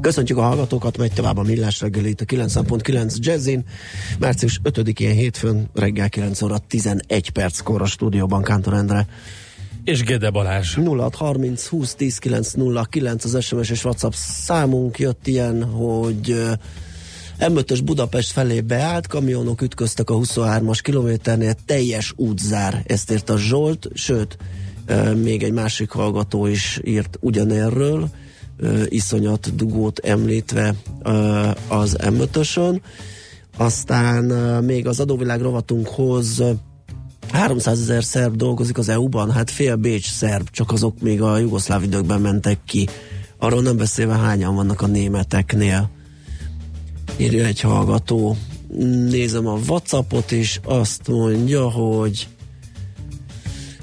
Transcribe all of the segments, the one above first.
Köszöntjük a hallgatókat, megy tovább a millás reggeli itt a 9.9 Jazzin. Március 5-én hétfőn reggel 9 óra 11 perckor a stúdióban Kántor Endre. És Gede Balázs. 0630 20 10 909 az SMS és WhatsApp számunk jött ilyen, hogy M5-ös Budapest felé beállt, kamionok ütköztek a 23-as kilométernél, teljes útzár, ezt írt a Zsolt, sőt, még egy másik hallgató is írt ugyanerről, iszonyat dugót említve az M5-ösön. Aztán még az adóvilág rovatunkhoz 300 ezer szerb dolgozik az EU-ban, hát fél Bécs szerb, csak azok még a jugoszláv időkben mentek ki. Arról nem beszélve hányan vannak a németeknél. Írja egy hallgató. Nézem a Whatsappot, és azt mondja, hogy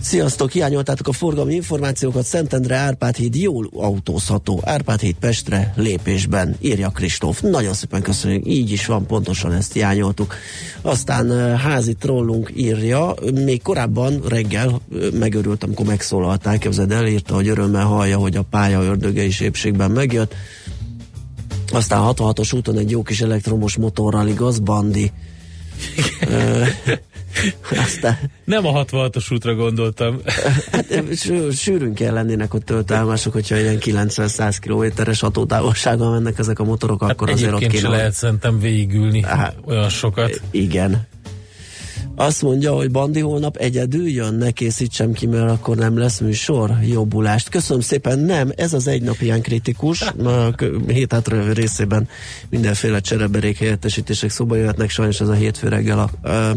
Sziasztok, hiányoltátok a forgalmi információkat, Szentendre Árpád híd jól autózható, Árpád híd Pestre lépésben, írja Kristóf. Nagyon szépen köszönjük, így is van, pontosan ezt hiányoltuk. Aztán házi trollunk írja, még korábban reggel megörült, amikor megszólaltál, képzeld el, írta, hogy örömmel hallja, hogy a pálya ördöge is épségben megjött. Aztán 66-os úton egy jó kis elektromos motorral igaz, Bandi. Aztán... Nem a 66-os útra gondoltam. hát, sűrűn kell lennének ott töltelmások, hogyha ilyen 90-100 kilométeres hatótávolsággal mennek ezek a motorok, hát akkor azért ott kéne. lehet szerintem végigülni hát, olyan sokat. Igen. Azt mondja, hogy Bandi holnap egyedül jön, ne készítsem ki, mert akkor nem lesz műsor. Jobbulást. Köszönöm szépen, nem, ez az egy nap ilyen kritikus. A hét hátra részében mindenféle csereberék helyettesítések szóba jöhetnek, sajnos ez a hétfő reggel a, a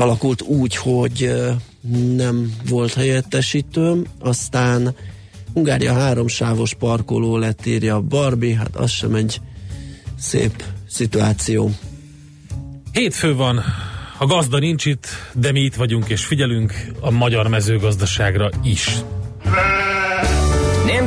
alakult úgy, hogy nem volt helyettesítőm, aztán Hungária háromsávos parkoló lett, írja Barbie, hát az sem egy szép szituáció. Hétfő van, a gazda nincs itt, de mi itt vagyunk és figyelünk a magyar mezőgazdaságra is.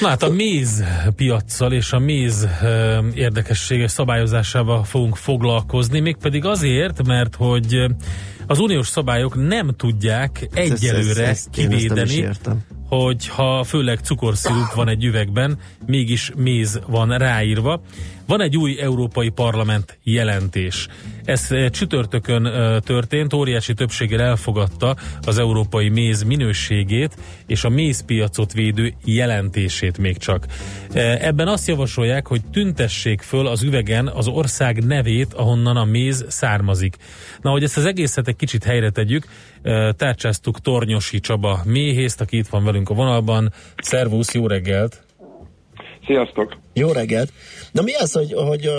Na hát a méz piaccal és a méz érdekességes szabályozásával fogunk foglalkozni, mégpedig azért, mert hogy az uniós szabályok nem tudják egyelőre ezt, ezt, ezt kivédeni, hogy ha főleg cukorszirup van egy üvegben, mégis méz van ráírva. Van egy új Európai Parlament jelentés. Ez eh, csütörtökön eh, történt, óriási többséggel elfogadta az európai méz minőségét és a mézpiacot védő jelentését még csak. Eh, ebben azt javasolják, hogy tüntessék föl az üvegen az ország nevét, ahonnan a méz származik. Na, hogy ezt az egészet egy kicsit helyre tegyük, tárcsáztuk Tornyosi Csaba méhészt, aki itt van velünk a vonalban. Szervusz, jó reggelt! Sziasztok! Jó reggelt! Na mi az, hogy, hogy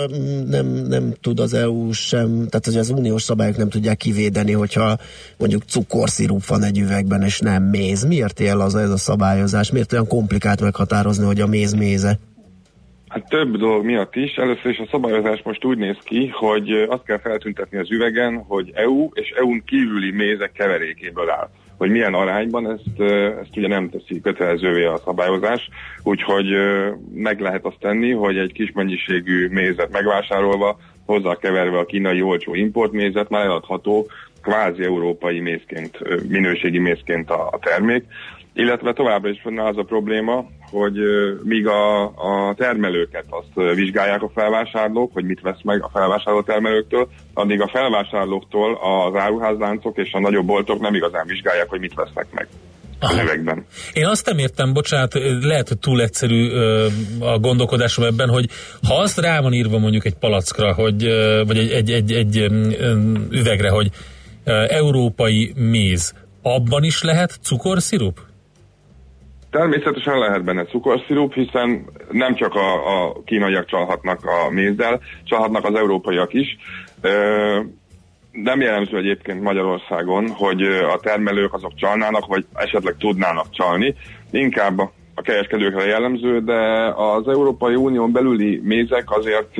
nem, nem tud az EU sem, tehát hogy az uniós szabályok nem tudják kivédeni, hogyha mondjuk cukorszirup van egy üvegben, és nem méz. Miért él az ez a szabályozás? Miért olyan komplikált meghatározni, hogy a méz méze? Hát több dolog miatt is. Először is a szabályozás most úgy néz ki, hogy azt kell feltüntetni az üvegen, hogy EU és EU-n kívüli mézek keverékéből áll hogy milyen arányban, ezt, ezt ugye nem teszi kötelezővé a szabályozás, úgyhogy meg lehet azt tenni, hogy egy kis mennyiségű mézet megvásárolva, hozzákeverve a kínai olcsó importmézet már eladható kvázi európai mézként, minőségi mézként a, a termék, illetve továbbra is van az a probléma, hogy míg a, a termelőket azt vizsgálják a felvásárlók, hogy mit vesz meg a felvásárló termelőktől, addig a felvásárlóktól az áruházláncok és a nagyobb boltok nem igazán vizsgálják, hogy mit vesznek meg. Aha. Én azt nem értem, bocsánat, lehet, hogy túl egyszerű ö, a gondolkodásom ebben, hogy ha azt rá van írva mondjuk egy palackra, hogy, ö, vagy egy, egy, egy, egy ö, üvegre, hogy ö, európai méz, abban is lehet cukorszirup? Természetesen lehet benne cukorszirup, hiszen nem csak a, a kínaiak csalhatnak a mézzel, csalhatnak az európaiak is. Nem jellemző egyébként Magyarországon, hogy a termelők azok csalnának, vagy esetleg tudnának csalni. Inkább a kereskedőkre jellemző, de az Európai Unión belüli mézek azért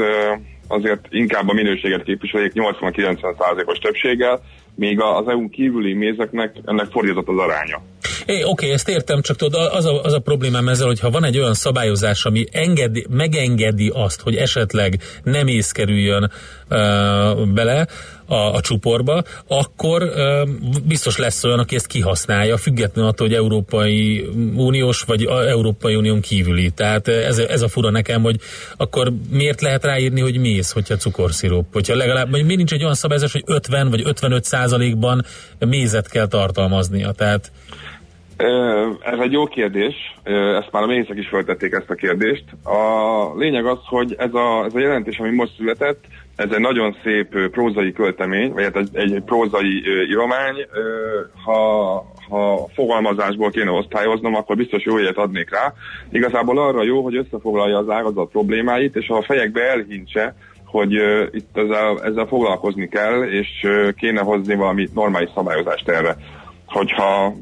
azért inkább a minőséget képviselik 80-90%-os többséggel, míg az EU-n kívüli mézeknek ennek fordított az aránya. É, oké, okay, ezt értem, csak tudod, az a, az a problémám ezzel, hogyha van egy olyan szabályozás, ami engedi, megengedi azt, hogy esetleg nem észkerüljön uh, bele, a, a csuporba, akkor ö, biztos lesz olyan, aki ezt kihasználja, függetlenül attól, hogy Európai Uniós vagy Európai Unión kívüli. Tehát ez, ez a fura nekem, hogy akkor miért lehet ráírni, hogy méz, hogyha cukorszirup? Hogyha legalább, vagy miért nincs egy olyan szabályozás, hogy 50 vagy 55 százalékban mézet kell tartalmaznia? Tehát ez egy jó kérdés, ezt már a mészek is feltették ezt a kérdést. A lényeg az, hogy ez a, ez a jelentés, ami most született, ez egy nagyon szép prózai költemény, vagy hát egy, egy prózai íromány. Ha, ha fogalmazásból kéne osztályoznom, akkor biztos jó ilyet adnék rá. Igazából arra jó, hogy összefoglalja az ágazat problémáit, és a fejekbe elhincse, hogy uh, itt ezzel, ezzel foglalkozni kell, és uh, kéne hozni valami normális szabályozást erre. Hogyha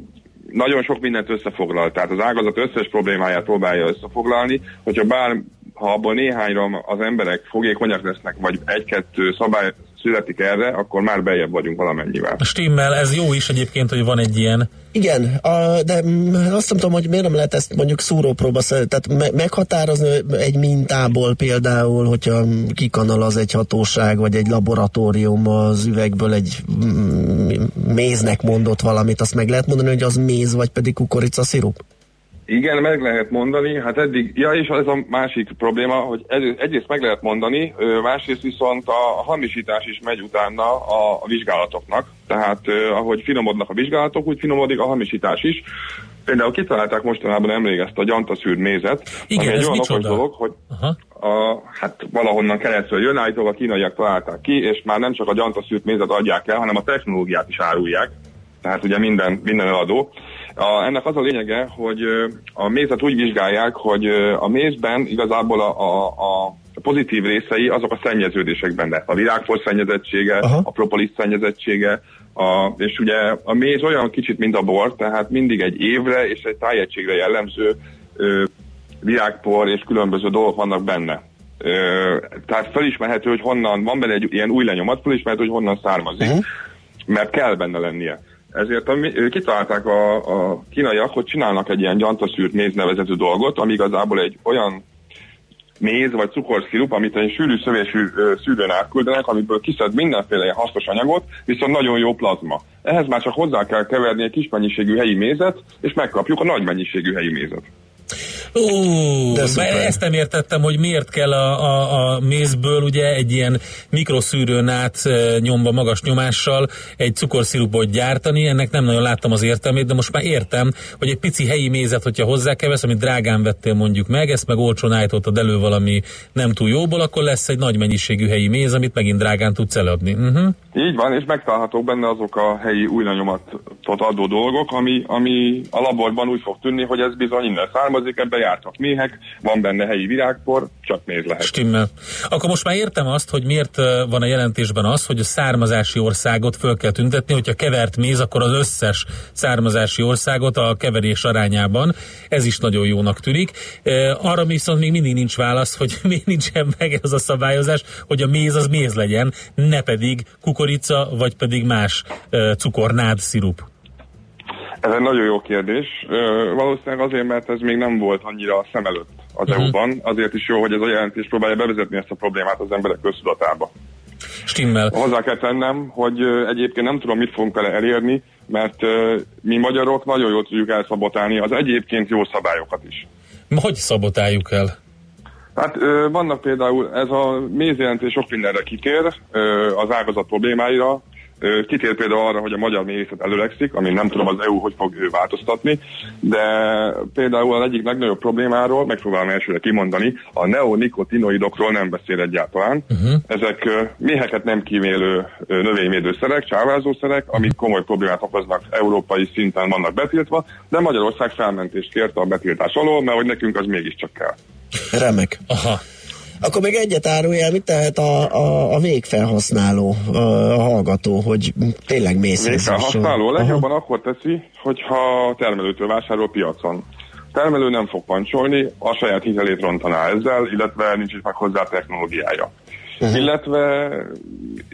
nagyon sok mindent összefoglal, tehát az ágazat összes problémáját próbálja összefoglalni, hogyha bár ha abból néhányra az emberek fogékonyak lesznek, vagy egy-kettő szabály születik erre, akkor már bejebb vagyunk valamennyivel. Stimmel, ez jó is egyébként, hogy van egy ilyen. Igen, a, de azt nem tudom, hogy miért nem lehet ezt mondjuk szúrópróba, tehát me- meghatározni egy mintából például, hogyha kikanal az egy hatóság, vagy egy laboratórium az üvegből egy méznek mondott valamit, azt meg lehet mondani, hogy az méz, vagy pedig kukorica szirup? Igen, meg lehet mondani, hát eddig, ja és ez a másik probléma, hogy egyrészt meg lehet mondani, másrészt viszont a hamisítás is megy utána a, vizsgálatoknak, tehát ahogy finomodnak a vizsgálatok, úgy finomodik a hamisítás is. Például kitalálták mostanában emlék ezt a gyantaszűrt mézet, Igen, ami egy olyan okos dolog, hogy Aha. a, hát valahonnan keresztül jön, állítólag a kínaiak találták ki, és már nem csak a gyantaszűrt mézet adják el, hanem a technológiát is árulják, tehát ugye minden, minden eladó. A, ennek az a lényege, hogy a mézet úgy vizsgálják, hogy a mézben igazából a, a, a pozitív részei azok a szennyeződések benne. A virágpor szennyezettsége, Aha. a propolis szennyezettsége, a, és ugye a méz olyan kicsit, mint a bor, tehát mindig egy évre és egy tájegységre jellemző ö, virágpor és különböző dolgok vannak benne. Ö, tehát felismerhető, hogy honnan, van benne egy ilyen új lenyomat, felismerhető, hogy honnan származik, uh-huh. mert kell benne lennie. Ezért a, kitalálták a, a kínaiak, hogy csinálnak egy ilyen gyantaszűrt méz nevezetű dolgot, ami igazából egy olyan méz vagy cukorszirup, amit egy sűrű szövésű szűrőn átküldenek, amiből kiszed mindenféle ilyen hasznos anyagot, viszont nagyon jó plazma. Ehhez már csak hozzá kell keverni egy kis mennyiségű helyi mézet, és megkapjuk a nagy mennyiségű helyi mézet. Ó, ezt nem értettem, hogy miért kell a, a, a mézből ugye egy ilyen mikroszűrőn át nyomva magas nyomással egy cukorszirupot gyártani, ennek nem nagyon láttam az értelmét, de most már értem, hogy egy pici helyi mézet, hogyha hozzákevesz, amit drágán vettél mondjuk meg, ezt meg olcsón állítottad elő valami nem túl jóból, akkor lesz egy nagy mennyiségű helyi méz, amit megint drágán tudsz eladni. Uh-huh. Így van, és megtalálhatók benne azok a helyi új adó dolgok, ami, ami a laborban úgy fog tűnni, hogy ez bizony innen származik, ebbe jártak méhek, van benne helyi virágpor, csak néz lehet. Stimmel. Akkor most már értem azt, hogy miért van a jelentésben az, hogy a származási országot föl kell tüntetni, hogyha kevert méz, akkor az összes származási országot a keverés arányában. Ez is nagyon jónak tűnik. Arra viszont még mindig nincs válasz, hogy miért nincsen meg ez a szabályozás, hogy a méz az méz legyen, ne pedig kukorica, vagy pedig más cukornád szirup. Ez egy nagyon jó kérdés. Valószínűleg azért, mert ez még nem volt annyira a szem előtt az uh-huh. EU-ban. Azért is jó, hogy ez a jelentés próbálja bevezetni ezt a problémát az emberek köztudatába. Stimmel. Hozzá kell tennem, hogy egyébként nem tudom, mit fogunk vele elérni, mert mi magyarok nagyon jól tudjuk elszabotálni az egyébként jó szabályokat is. Hogy szabotáljuk el? Hát vannak például, ez a mézjelentés sok mindenre kitér, az ágazat problémáira, Kitér például arra, hogy a magyar méhészet előlegszik, ami nem tudom az EU hogy fog ő változtatni, de például az egyik legnagyobb problémáról, megpróbálom elsőre kimondani, a neonikotinoidokról nem beszél egyáltalán. Uh-huh. Ezek méheket nem kímélő növényvédőszerek, csávázószerek, amik komoly problémát okoznak európai szinten vannak betiltva, de Magyarország felmentést kérte a betiltás alól, mert hogy nekünk az mégiscsak kell. Remek. Aha. Akkor még egyet árulj el, mit tehet a, a, a végfelhasználó, a, a hallgató, hogy tényleg mész Végfelhasználó legjobban akkor teszi, hogyha termelőtől vásárol piacon. Termelő nem fog pancsolni, a saját hitelét rontaná ezzel, illetve nincs is meg hozzá technológiája. Uh-huh. Illetve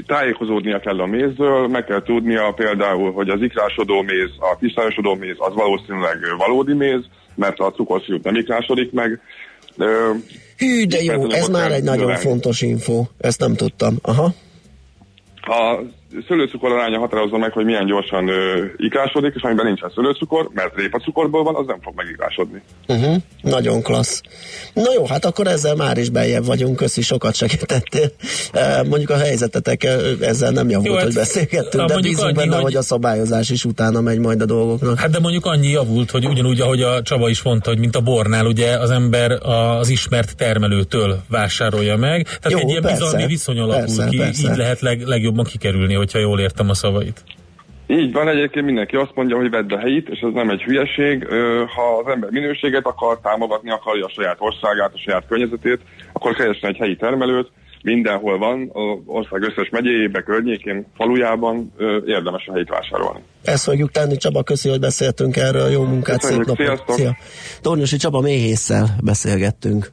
tájékozódnia kell a mézről, meg kell tudnia például, hogy az ikrásodó méz, a tisztályosodó méz az valószínűleg valódi méz, mert a cukorszirút nem ikrásodik meg. Hű, de jó, ez már egy nagyon fontos info, ezt nem tudtam. Aha. A szőlőcukor aránya határozza meg, hogy milyen gyorsan ö, ikrásodik, és amiben nincsen szőlőcukor, mert répacukorból van, az nem fog megikrásodni. Uh-huh, nagyon klassz. Na jó, hát akkor ezzel már is beljebb vagyunk, köszi, sokat segítettél. E, mondjuk a helyzetetek ezzel nem javult, jó, hát, hogy beszélgettünk, de bízunk annyi, benne, hogy... hogy a szabályozás is utána megy majd a dolgoknak. Hát de mondjuk annyi javult, hogy ugyanúgy, ahogy a Csaba is mondta, hogy mint a bornál, ugye az ember az ismert termelőtől vásárolja meg. Tehát jó, egy ilyen persze, bizalmi viszony alakul persze, ki, persze. így lehet leg, legjobban kikerülni, hogy hogyha jól értem a szavait. Így van, egyébként mindenki azt mondja, hogy vedd a helyit, és ez nem egy hülyeség. Ha az ember minőséget akar, támogatni akarja a saját országát, a saját környezetét, akkor keresni egy helyi termelőt, mindenhol van, az ország összes megyéjében, környékén, falujában érdemes a helyit vásárolni. Ezt fogjuk tenni, Csaba, köszi, hogy beszéltünk erről, jó munkát, Köszönjük, szép napot! Szia! Tornyosi Csaba méhésszel beszélgettünk.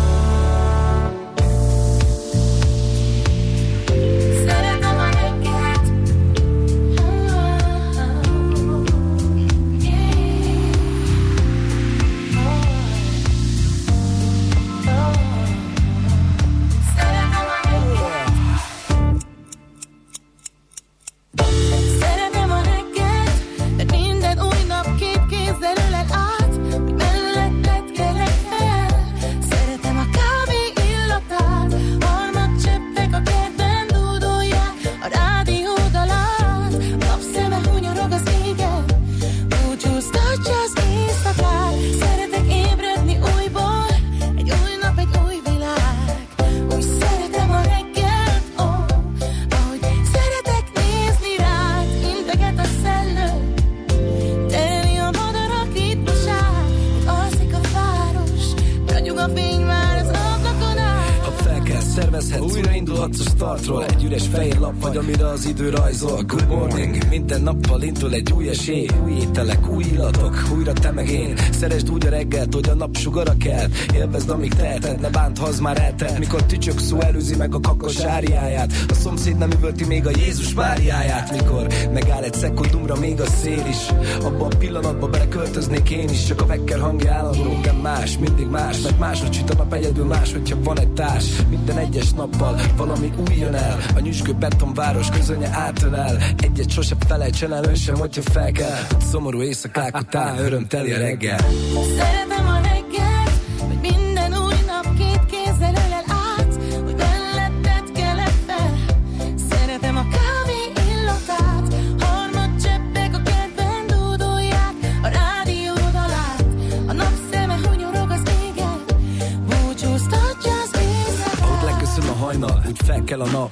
rézangyalat. Sugara kell. Élvezd, amíg teheted, ne bánt, ha az már eltelt Mikor tücsök szó előzi meg a kakos áriáját. A szomszéd nem üvölti még a Jézus Máriáját. Mikor megáll egy szekundumra még a szél is. Abba a pillanatba beleköltöznék én is. Csak a vekker hangja állandó, de más, mindig más Mert máshogy süt a nap egyedül más, hogyha van egy társ. Minden egyes nappal valami új jön el. A nyüskő betonváros közönye átölel. Egyet sose felejtsen el, ön sem, hogyha fel kell. Szomorú éjszakák után örömteli a reggel. Szeretem a fel kell a nap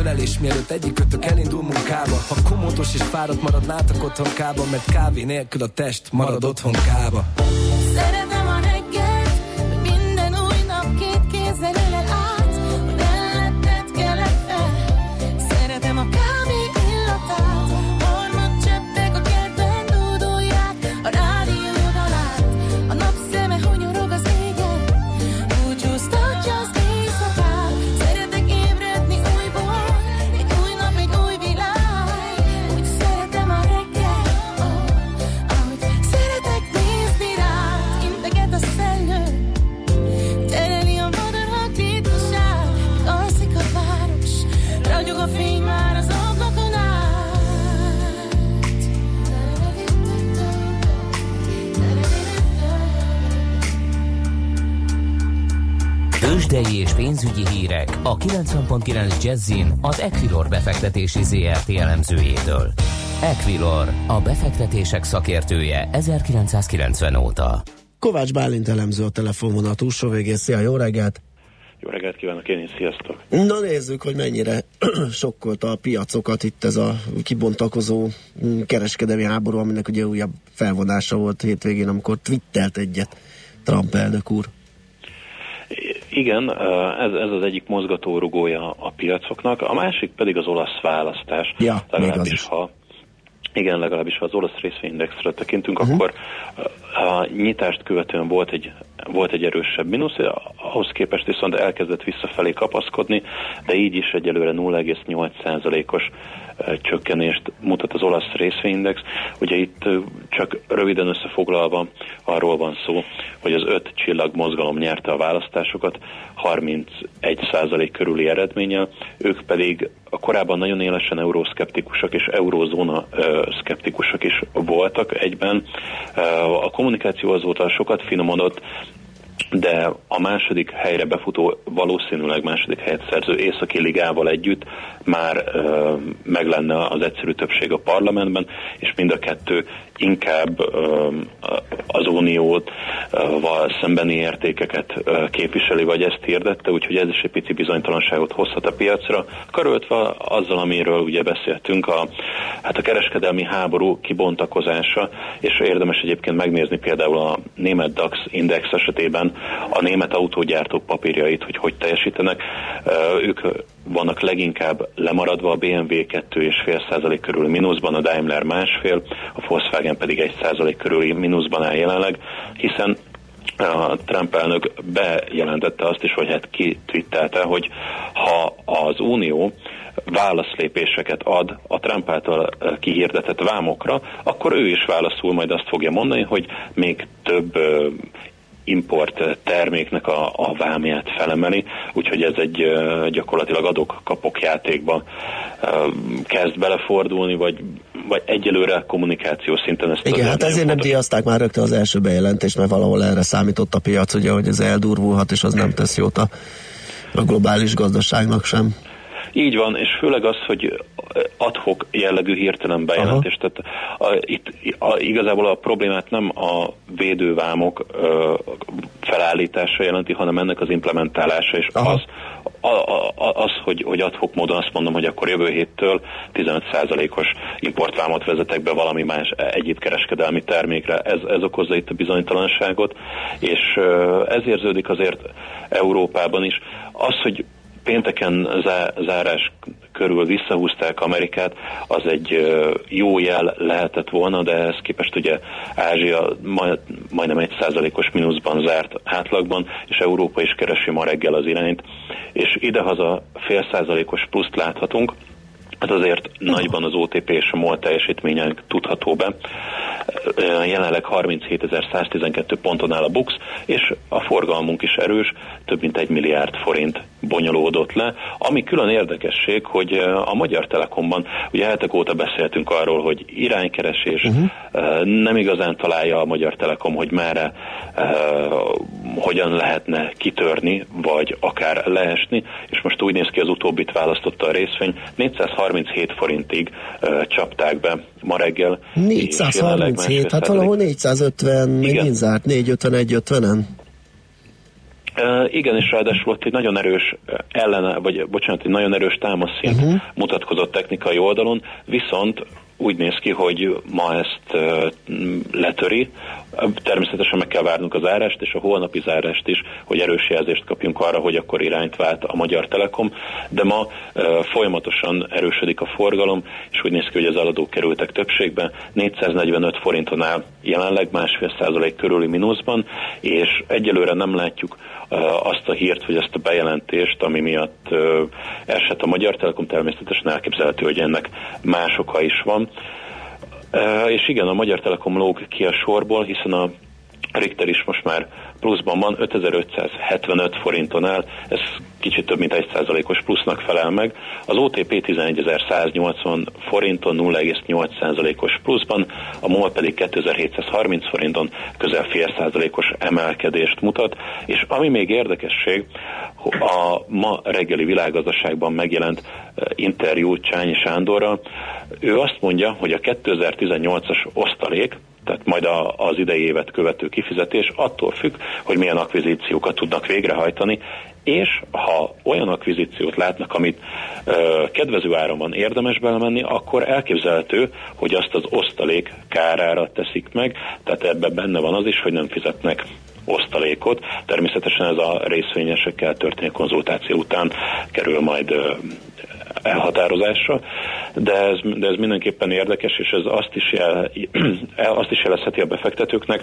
ölelés mielőtt egyik kötök elindul munkába Ha komótos és fáradt maradnátok otthon kába Mert kávé nélkül a test marad otthon kába Szeretem Tőzsdei és pénzügyi hírek a 90.9 Jazzin az Equilor befektetési ZRT elemzőjétől. Equilor, a befektetések szakértője 1990 óta. Kovács Bálint elemző a telefonvonal túlsó végén. Szia, jó reggelt! Jó reggelt kívánok én is, sziasztok! Na nézzük, hogy mennyire sokkolta a piacokat itt ez a kibontakozó mm, kereskedelmi háború, aminek ugye újabb felvonása volt hétvégén, amikor twittelt egyet Trump elnök úr. Igen, ez, ez az egyik mozgatórugója a piacoknak, a másik pedig az olasz választás. Ja, az is. Ha igen, legalábbis ha az olasz részvényindexre tekintünk, uh-huh. akkor a nyitást követően volt egy, volt egy erősebb mínusz, ahhoz képest viszont elkezdett visszafelé kapaszkodni, de így is egyelőre 0,8%-os eh, csökkenést mutat az olasz részvényindex. Ugye itt csak röviden összefoglalva arról van szó, hogy az öt csillag mozgalom nyerte a választásokat 31% körüli eredménnyel, ők pedig a korábban nagyon élesen euroszkeptikusok és eurózóna ö, szkeptikusok is voltak egyben. A kommunikáció azóta sokat finomodott, de a második helyre befutó, valószínűleg második helyet szerző Északi Ligával együtt már ö, meg lenne az egyszerű többség a parlamentben, és mind a kettő inkább az uniót val szembeni értékeket képviseli, vagy ezt hirdette, úgyhogy ez is egy pici bizonytalanságot hozhat a piacra. Karöltve azzal, amiről ugye beszéltünk, a, hát a kereskedelmi háború kibontakozása, és érdemes egyébként megnézni például a német DAX index esetében a német autógyártók papírjait, hogy hogy teljesítenek. Ők vannak leginkább lemaradva, a BMW 2,5% körül mínuszban, a Daimler másfél, a Volkswagen pedig 1% körüli mínuszban áll jelenleg, hiszen a Trump elnök bejelentette azt is, hogy hát kitwittelte, hogy ha az Unió válaszlépéseket ad a Trump által eh, kihirdetett vámokra, akkor ő is válaszul majd azt fogja mondani, hogy még több ö, import terméknek a, a vámját felemeli, úgyhogy ez egy gyakorlatilag adok-kapok játékba kezd belefordulni, vagy, vagy egyelőre kommunikáció szinten ezt Igen, hát ezért nem díjazták már rögtön az első bejelentést, mert valahol erre számított a piac, ugye, hogy ez eldurvulhat, és az nem tesz jót a, a globális gazdaságnak sem. Így van, és főleg az, hogy adhok jellegű hirtelen bejelentés. Tehát a, itt a, igazából a problémát nem a védővámok ö, felállítása jelenti, hanem ennek az implementálása, és Aha. az, a, a, az hogy, hogy adhok módon azt mondom, hogy akkor jövő héttől 15%-os importvámot vezetek be valami más egyéb kereskedelmi termékre. Ez, ez okozza itt a bizonytalanságot, és ez érződik azért Európában is. Az, hogy pénteken zá- zárás körül visszahúzták Amerikát, az egy jó jel lehetett volna, de ehhez képest ugye Ázsia majd, majdnem egy százalékos mínuszban zárt átlagban, és Európa is keresi ma reggel az irányt, és idehaza fél százalékos pluszt láthatunk, Hát azért nagyban az OTP és a MOL teljesítmények tudható be. Jelenleg 37.112 ponton áll a BUX, és a forgalmunk is erős, több mint egy milliárd forint bonyolódott le. Ami külön érdekesség, hogy ö, a Magyar Telekomban, ugye hetek óta beszéltünk arról, hogy iránykeresés, uh-huh. nem igazán találja a Magyar Telekom, hogy merre, ö, hogyan lehetne kitörni, vagy akár leesni, és most úgy néz ki, az utóbbit választotta a részvény, 437 forintig csapták be ma reggel. és jelenleg 437, hát valahol százalék. 450, még Igen. mind zárt, 451-50-en. Uh, igen, és ráadásul ott egy nagyon erős ellene, vagy bocsánat, egy nagyon erős támaszszint uh-huh. mutatkozott technikai oldalon, viszont úgy néz ki, hogy ma ezt uh, letöri. Természetesen meg kell várnunk az zárást, és a holnapi zárást is, hogy erős jelzést kapjunk arra, hogy akkor irányt vált a Magyar Telekom, de ma uh, folyamatosan erősödik a forgalom, és úgy néz ki, hogy az eladók kerültek többségbe. 445 forinton áll jelenleg másfél százalék körüli mínuszban, és egyelőre nem látjuk azt a hírt, vagy azt a bejelentést, ami miatt esett a Magyar Telekom, természetesen elképzelhető, hogy ennek más oka is van. És igen, a Magyar Telekom lóg ki a sorból, hiszen a Richter is most már pluszban van, 5575 forinton áll, ez kicsit több mint 1%-os plusznak felel meg. Az OTP 11180 forinton 0,8%-os pluszban, a MOL pedig 2730 forinton közel fél százalékos emelkedést mutat, és ami még érdekesség, a ma reggeli világgazdaságban megjelent interjú Csányi Sándorral, ő azt mondja, hogy a 2018-as osztalék, tehát majd a, az idei évet követő kifizetés attól függ, hogy milyen akvizíciókat tudnak végrehajtani, és ha olyan akvizíciót látnak, amit ö, kedvező van érdemes belemenni, akkor elképzelhető, hogy azt az osztalék kárára teszik meg, tehát ebben benne van az is, hogy nem fizetnek osztalékot. Természetesen ez a részvényesekkel történő konzultáció után kerül majd elhatározásra, de ez, de ez mindenképpen érdekes, és ez azt is, jel, azt is jelezheti a befektetőknek,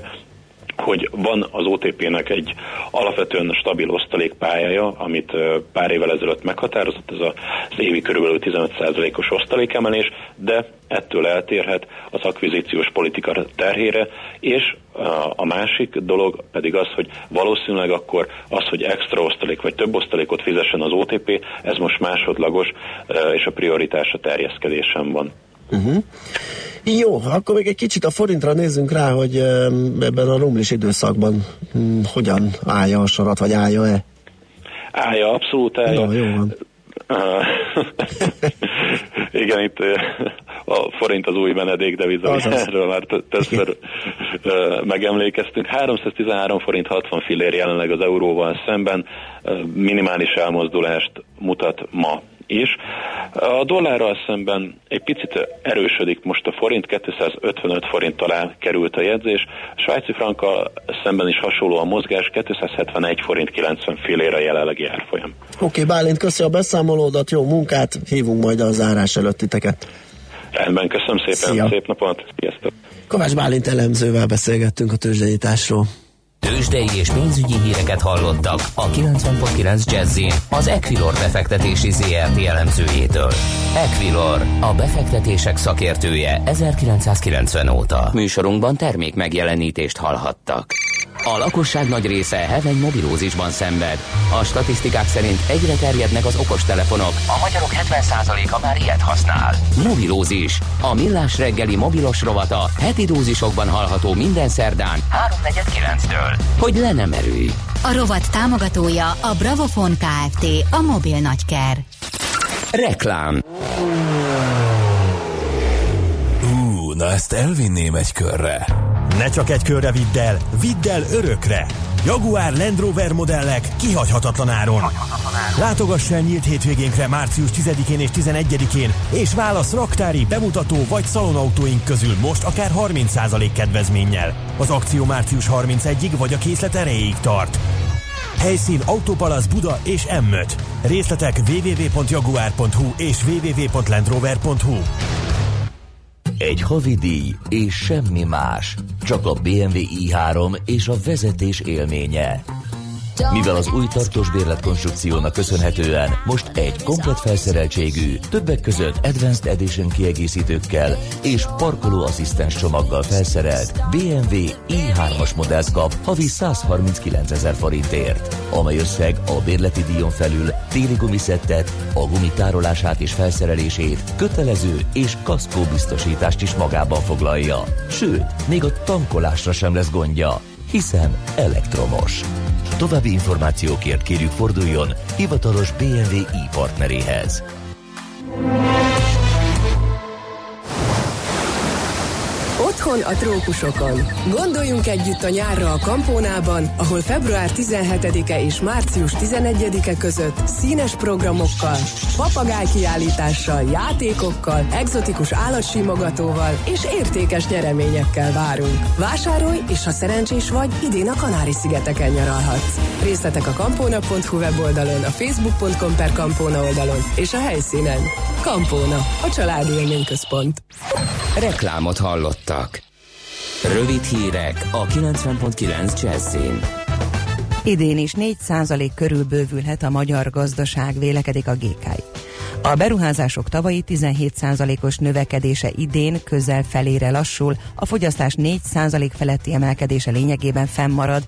hogy van az OTP-nek egy alapvetően stabil osztalékpályája, amit pár évvel ezelőtt meghatározott, ez az évi körülbelül 15%-os osztalékemelés, de ettől eltérhet az akvizíciós politika terhére, és a másik dolog pedig az, hogy valószínűleg akkor az, hogy extra osztalék vagy több osztalékot fizessen az OTP, ez most másodlagos, és a prioritás a terjeszkedésen van. Uh-huh. Jó, akkor még egy kicsit a forintra nézzünk rá, hogy ebben a rumlis időszakban hm, hogyan állja a sorat, vagy állja-e? Állja, abszolút állja. No, jó van. Igen, itt a forint az új menedékdeviza, erről már többször megemlékeztünk. 313 forint 60 fillér jelenleg az euróval szemben, minimális elmozdulást mutat ma is. A dollárral szemben egy picit erősödik most a forint, 255 forint alá került a jegyzés, a svájci frankkal szemben is hasonló a mozgás, 271 forint 90 félére a jelenlegi árfolyam. Oké, okay, Bálint, köszi a beszámolódat, jó munkát, hívunk majd a zárás előtt titeket. Rendben, köszönöm szépen, Szia. szép napot, sziasztok! Kovács Bálint elemzővel beszélgettünk a tőzsdenyításról. Tőzsdei és pénzügyi híreket hallottak a 90.9 jazz az Equilor befektetési ZRT elemzőjétől. Equilor, a befektetések szakértője 1990 óta. Műsorunkban termék megjelenítést hallhattak. A lakosság nagy része heveny mobilózisban szenved. A statisztikák szerint egyre terjednek az okostelefonok. A magyarok 70%-a már ilyet használ. Mobilózis. A millás reggeli mobilos rovata heti dózisokban hallható minden szerdán 3.49-től. Hogy le nem erőj. A rovat támogatója a Bravofon Kft. A mobil nagyker. Reklám. Ú, na ezt elvinném egy körre. Ne csak egy körre vidd el, vidd el örökre! Jaguar Land Rover modellek kihagyhatatlan áron. Látogass el nyílt hétvégénkre március 10-én és 11-én, és válasz raktári, bemutató vagy szalonautóink közül most akár 30% kedvezménnyel. Az akció március 31-ig vagy a készlet erejéig tart. Helyszín Autopalasz Buda és M5. Részletek www.jaguar.hu és www.landrover.hu. Egy havidíj és semmi más, csak a BMW i3 és a vezetés élménye. Mivel az új tartós bérletkonstrukciónak köszönhetően most egy komplet felszereltségű, többek között Advanced Edition kiegészítőkkel és parkolóasszisztens csomaggal felszerelt BMW i3-as modellt kap havi 139 ezer forintért, amely összeg a bérleti díjon felül téli gumiszettet, a gumi tárolását és felszerelését, kötelező és kaszkó biztosítást is magában foglalja. Sőt, még a tankolásra sem lesz gondja, hiszen elektromos. További információkért kérjük forduljon hivatalos BMW i partneréhez. Otthon a trópusokon. Gondoljunk együtt a nyárra a Kampónában, ahol február 17-e és március 11-e között színes programokkal, papagájkiállítással, játékokkal, egzotikus állatsimogatóval és értékes nyereményekkel várunk. Vásárolj, és ha szerencsés vagy, idén a Kanári-szigeteken nyaralhatsz. Részletek a kampóna.hu weboldalon, a facebook.com per kampóna oldalon és a helyszínen. Kampóna, a családi élményközpont. Reklámot hallottak. Rövid hírek a 90.9 Jazzin. Idén is 4% körül bővülhet a magyar gazdaság, vélekedik a GKI. A beruházások tavalyi 17%-os növekedése idén közel felére lassul, a fogyasztás 4% feletti emelkedése lényegében fennmarad.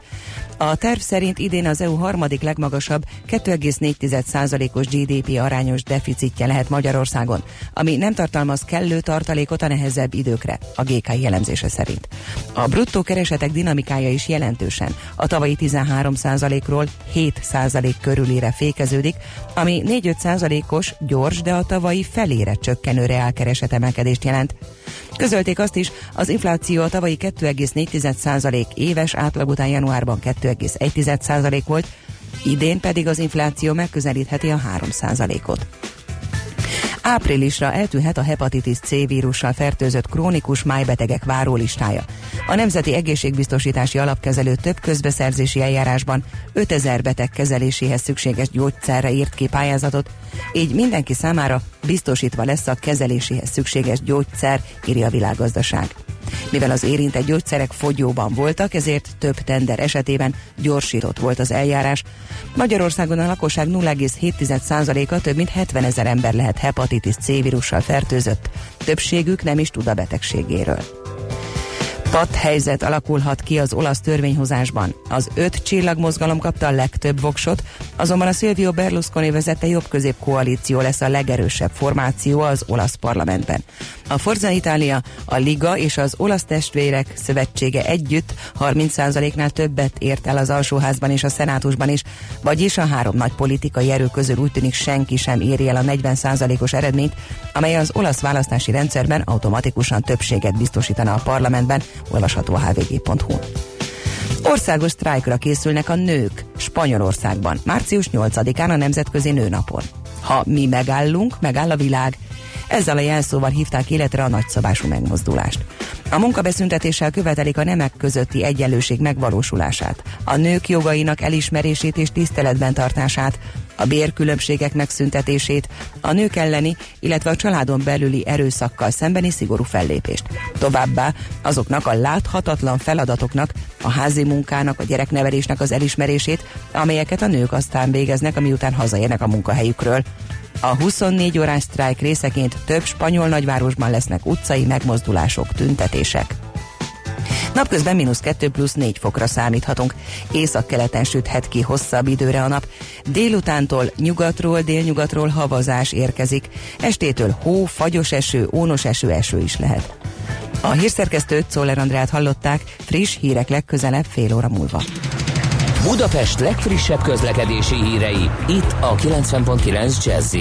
A terv szerint idén az EU harmadik legmagasabb 2,4%-os GDP arányos deficitje lehet Magyarországon, ami nem tartalmaz kellő tartalékot a nehezebb időkre, a GK jellemzése szerint. A bruttó keresetek dinamikája is jelentősen. A tavalyi 13%-ról 7% körülire fékeződik, ami 4-5%-os gyors, de a tavalyi felére csökkenő reálkereset emelkedést jelent. Közölték azt is, az infláció a tavalyi 2,4% éves átlag után januárban 2,1% volt, idén pedig az infláció megközelítheti a 3%-ot. Áprilisra eltűnhet a hepatitis C vírussal fertőzött krónikus májbetegek várólistája. A Nemzeti Egészségbiztosítási Alapkezelő több közbeszerzési eljárásban 5000 beteg kezeléséhez szükséges gyógyszerre írt ki pályázatot, így mindenki számára biztosítva lesz a kezeléséhez szükséges gyógyszer, írja a világgazdaság. Mivel az érintett gyógyszerek fogyóban voltak, ezért több tender esetében gyorsított volt az eljárás. Magyarországon a lakosság 0,7%-a több mint 70 ezer ember lehet hepatitis C vírussal fertőzött. Többségük nem is tud a betegségéről. Pat helyzet alakulhat ki az olasz törvényhozásban. Az öt csillagmozgalom kapta a legtöbb voksot, azonban a Silvio Berlusconi vezette jobb-közép koalíció lesz a legerősebb formáció az olasz parlamentben. A Forza Italia, a Liga és az Olasz Testvérek Szövetsége együtt 30%-nál többet ért el az alsóházban és a szenátusban is, vagyis a három nagy politikai erő közül úgy tűnik senki sem éri el a 40%-os eredményt, amely az olasz választási rendszerben automatikusan többséget biztosítana a parlamentben, olvasható a hvg.hu. Országos sztrájkra készülnek a nők Spanyolországban, március 8-án a Nemzetközi Nőnapon. Ha mi megállunk, megáll a világ. Ezzel a jelszóval hívták életre a nagyszabású megmozdulást. A munkabeszüntetéssel követelik a nemek közötti egyenlőség megvalósulását, a nők jogainak elismerését és tiszteletben tartását, a bérkülönbségek megszüntetését, a nők elleni, illetve a családon belüli erőszakkal szembeni szigorú fellépést. Továbbá azoknak a láthatatlan feladatoknak, a házi munkának, a gyereknevelésnek az elismerését, amelyeket a nők aztán végeznek, amiután hazaérnek a munkahelyükről. A 24 órás sztrájk részeként több spanyol nagyvárosban lesznek utcai megmozdulások, tüntetések. Napközben mínusz 2 plusz 4 fokra számíthatunk. Észak-keleten süthet ki hosszabb időre a nap. Délutántól nyugatról, délnyugatról havazás érkezik. Estétől hó, fagyos eső, ónos eső, eső is lehet. A hírszerkesztőt Czoller Andrát hallották, friss hírek legközelebb fél óra múlva. Budapest legfrissebb közlekedési hírei, itt a 90.9 jazz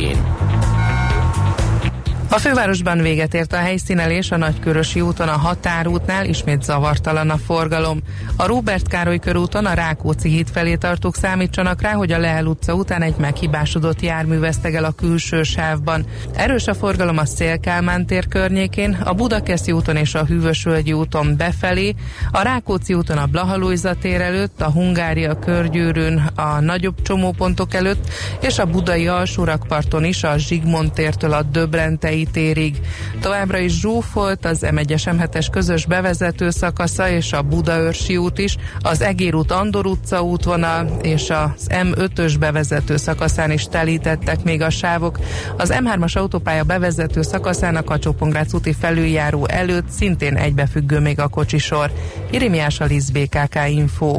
a fővárosban véget ért a helyszínelés a Nagykörösi úton a Határútnál, ismét zavartalan a forgalom. A Róbert Károly körúton a Rákóczi híd felé tartók számítsanak rá, hogy a Lehel utca után egy meghibásodott jármű vesztegel a külső sávban. Erős a forgalom a Szélkálmán tér környékén, a Budakeszi úton és a Hűvösvölgyi úton befelé, a Rákóczi úton a Blahalújza tér előtt, a Hungária körgyűrűn a nagyobb csomópontok előtt, és a Budai alsórakparton is a Zsigmond tértől a Döbrentei Vármegyei térig. Továbbra is zsúfolt az M1-es M7-es közös bevezető szakasza és a Budaörsi út is, az Egér út Andor utca útvonal és az M5-ös bevezető szakaszán is telítettek még a sávok. Az M3-as autópálya bevezető szakaszán a Kacsó-Pongrác úti felüljáró előtt szintén egybefüggő még a kocsisor. Irimiás Alisz BKK Info.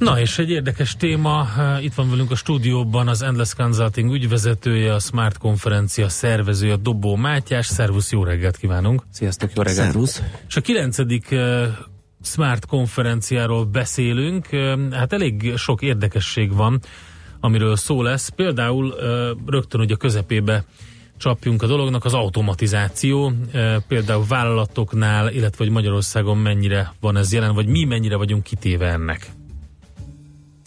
Na és egy érdekes téma, itt van velünk a stúdióban az Endless Consulting ügyvezetője, a Smart konferencia szervezője, Dobó Mátyás. Szervusz, jó reggelt kívánunk! Sziasztok, jó reggelt! Szervusz! És a kilencedik uh, Smart konferenciáról beszélünk. Uh, hát elég sok érdekesség van, amiről szó lesz. Például rögtön ugye a közepébe csapjunk a dolognak, az automatizáció, például vállalatoknál, illetve hogy Magyarországon mennyire van ez jelen, vagy mi mennyire vagyunk kitéve ennek?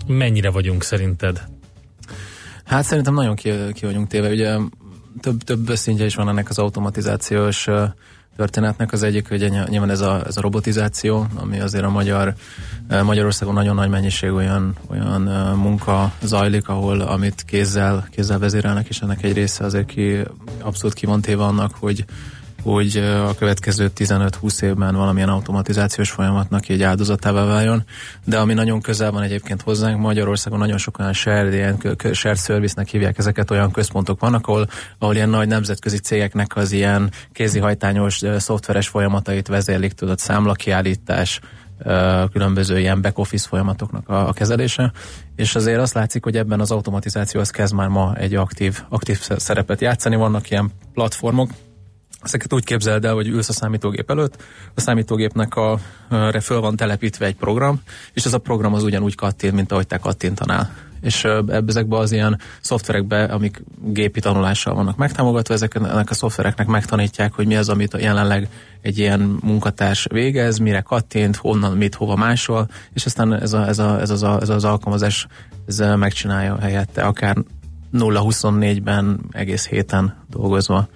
Mennyire vagyunk szerinted? Hát szerintem nagyon ki, ki vagyunk téve. Ugye több, több szintje is van ennek az automatizációs történetnek. Az egyik, hogy nyilván ez a, ez a robotizáció, ami azért a magyar, Magyarországon nagyon nagy mennyiség olyan, olyan munka zajlik, ahol amit kézzel, kézzel vezérelnek, és ennek egy része azért ki, abszolút ki annak, hogy hogy a következő 15-20 évben valamilyen automatizációs folyamatnak egy áldozatává váljon, de ami nagyon közel van egyébként hozzánk, Magyarországon nagyon sok olyan shared, ilyen shared service-nek hívják ezeket, olyan központok vannak, ahol, ahol ilyen nagy nemzetközi cégeknek az ilyen kézihajtányos szoftveres folyamatait vezérlik, tudod, számlakiállítás, különböző ilyen back-office folyamatoknak a, a kezelése, és azért azt látszik, hogy ebben az automatizáció az kezd már ma egy aktív, aktív szerepet játszani, vannak ilyen platformok, Ezeket úgy képzeld el, hogy ülsz a számítógép előtt, a számítógépnek a, re föl van telepítve egy program, és ez a program az ugyanúgy kattint, mint ahogy te kattintanál. És ezekben az ilyen szoftverekbe, amik gépi tanulással vannak megtámogatva, ezeknek a szoftvereknek megtanítják, hogy mi az, amit jelenleg egy ilyen munkatárs végez, mire kattint, honnan, mit, hova másol, és aztán ez, a, ez, a, ez, az, a, ez az alkalmazás ez megcsinálja helyette, akár 0-24-ben egész héten dolgozva.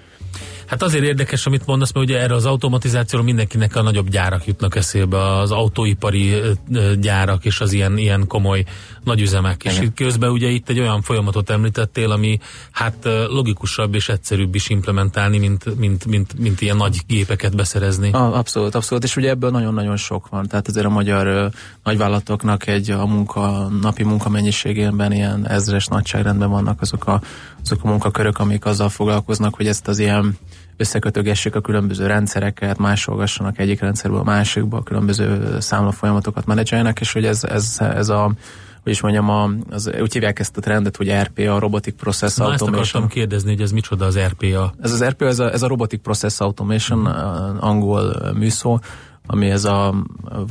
Hát azért érdekes, amit mondasz, mert ugye erre az automatizációra mindenkinek a nagyobb gyárak jutnak eszébe, az autóipari gyárak és az ilyen, ilyen komoly nagyüzemek. Igen. És közben ugye itt egy olyan folyamatot említettél, ami hát logikusabb és egyszerűbb is implementálni, mint, mint, mint, mint ilyen nagy gépeket beszerezni. Abszolút, abszolút, és ugye ebből nagyon-nagyon sok van. Tehát azért a magyar nagyvállalatoknak egy a munka, napi munkamennyiségében ilyen ezres nagyságrendben vannak azok a, azok a munkakörök, amik azzal foglalkoznak, hogy ezt az ilyen összekötögessék a különböző rendszereket, másolgassanak egyik rendszerből a másikba, a különböző számlafolyamatokat menedzseljenek, és hogy ez, ez, ez a hogy is mondjam, a, az, úgy hívják ezt a trendet, hogy RPA, Robotic Process Na, Automation. ezt akartam kérdezni, hogy ez micsoda az RPA? Ez az RPA, ez a, ez a Robotic Process Automation, hmm. angol műszó, ami ez a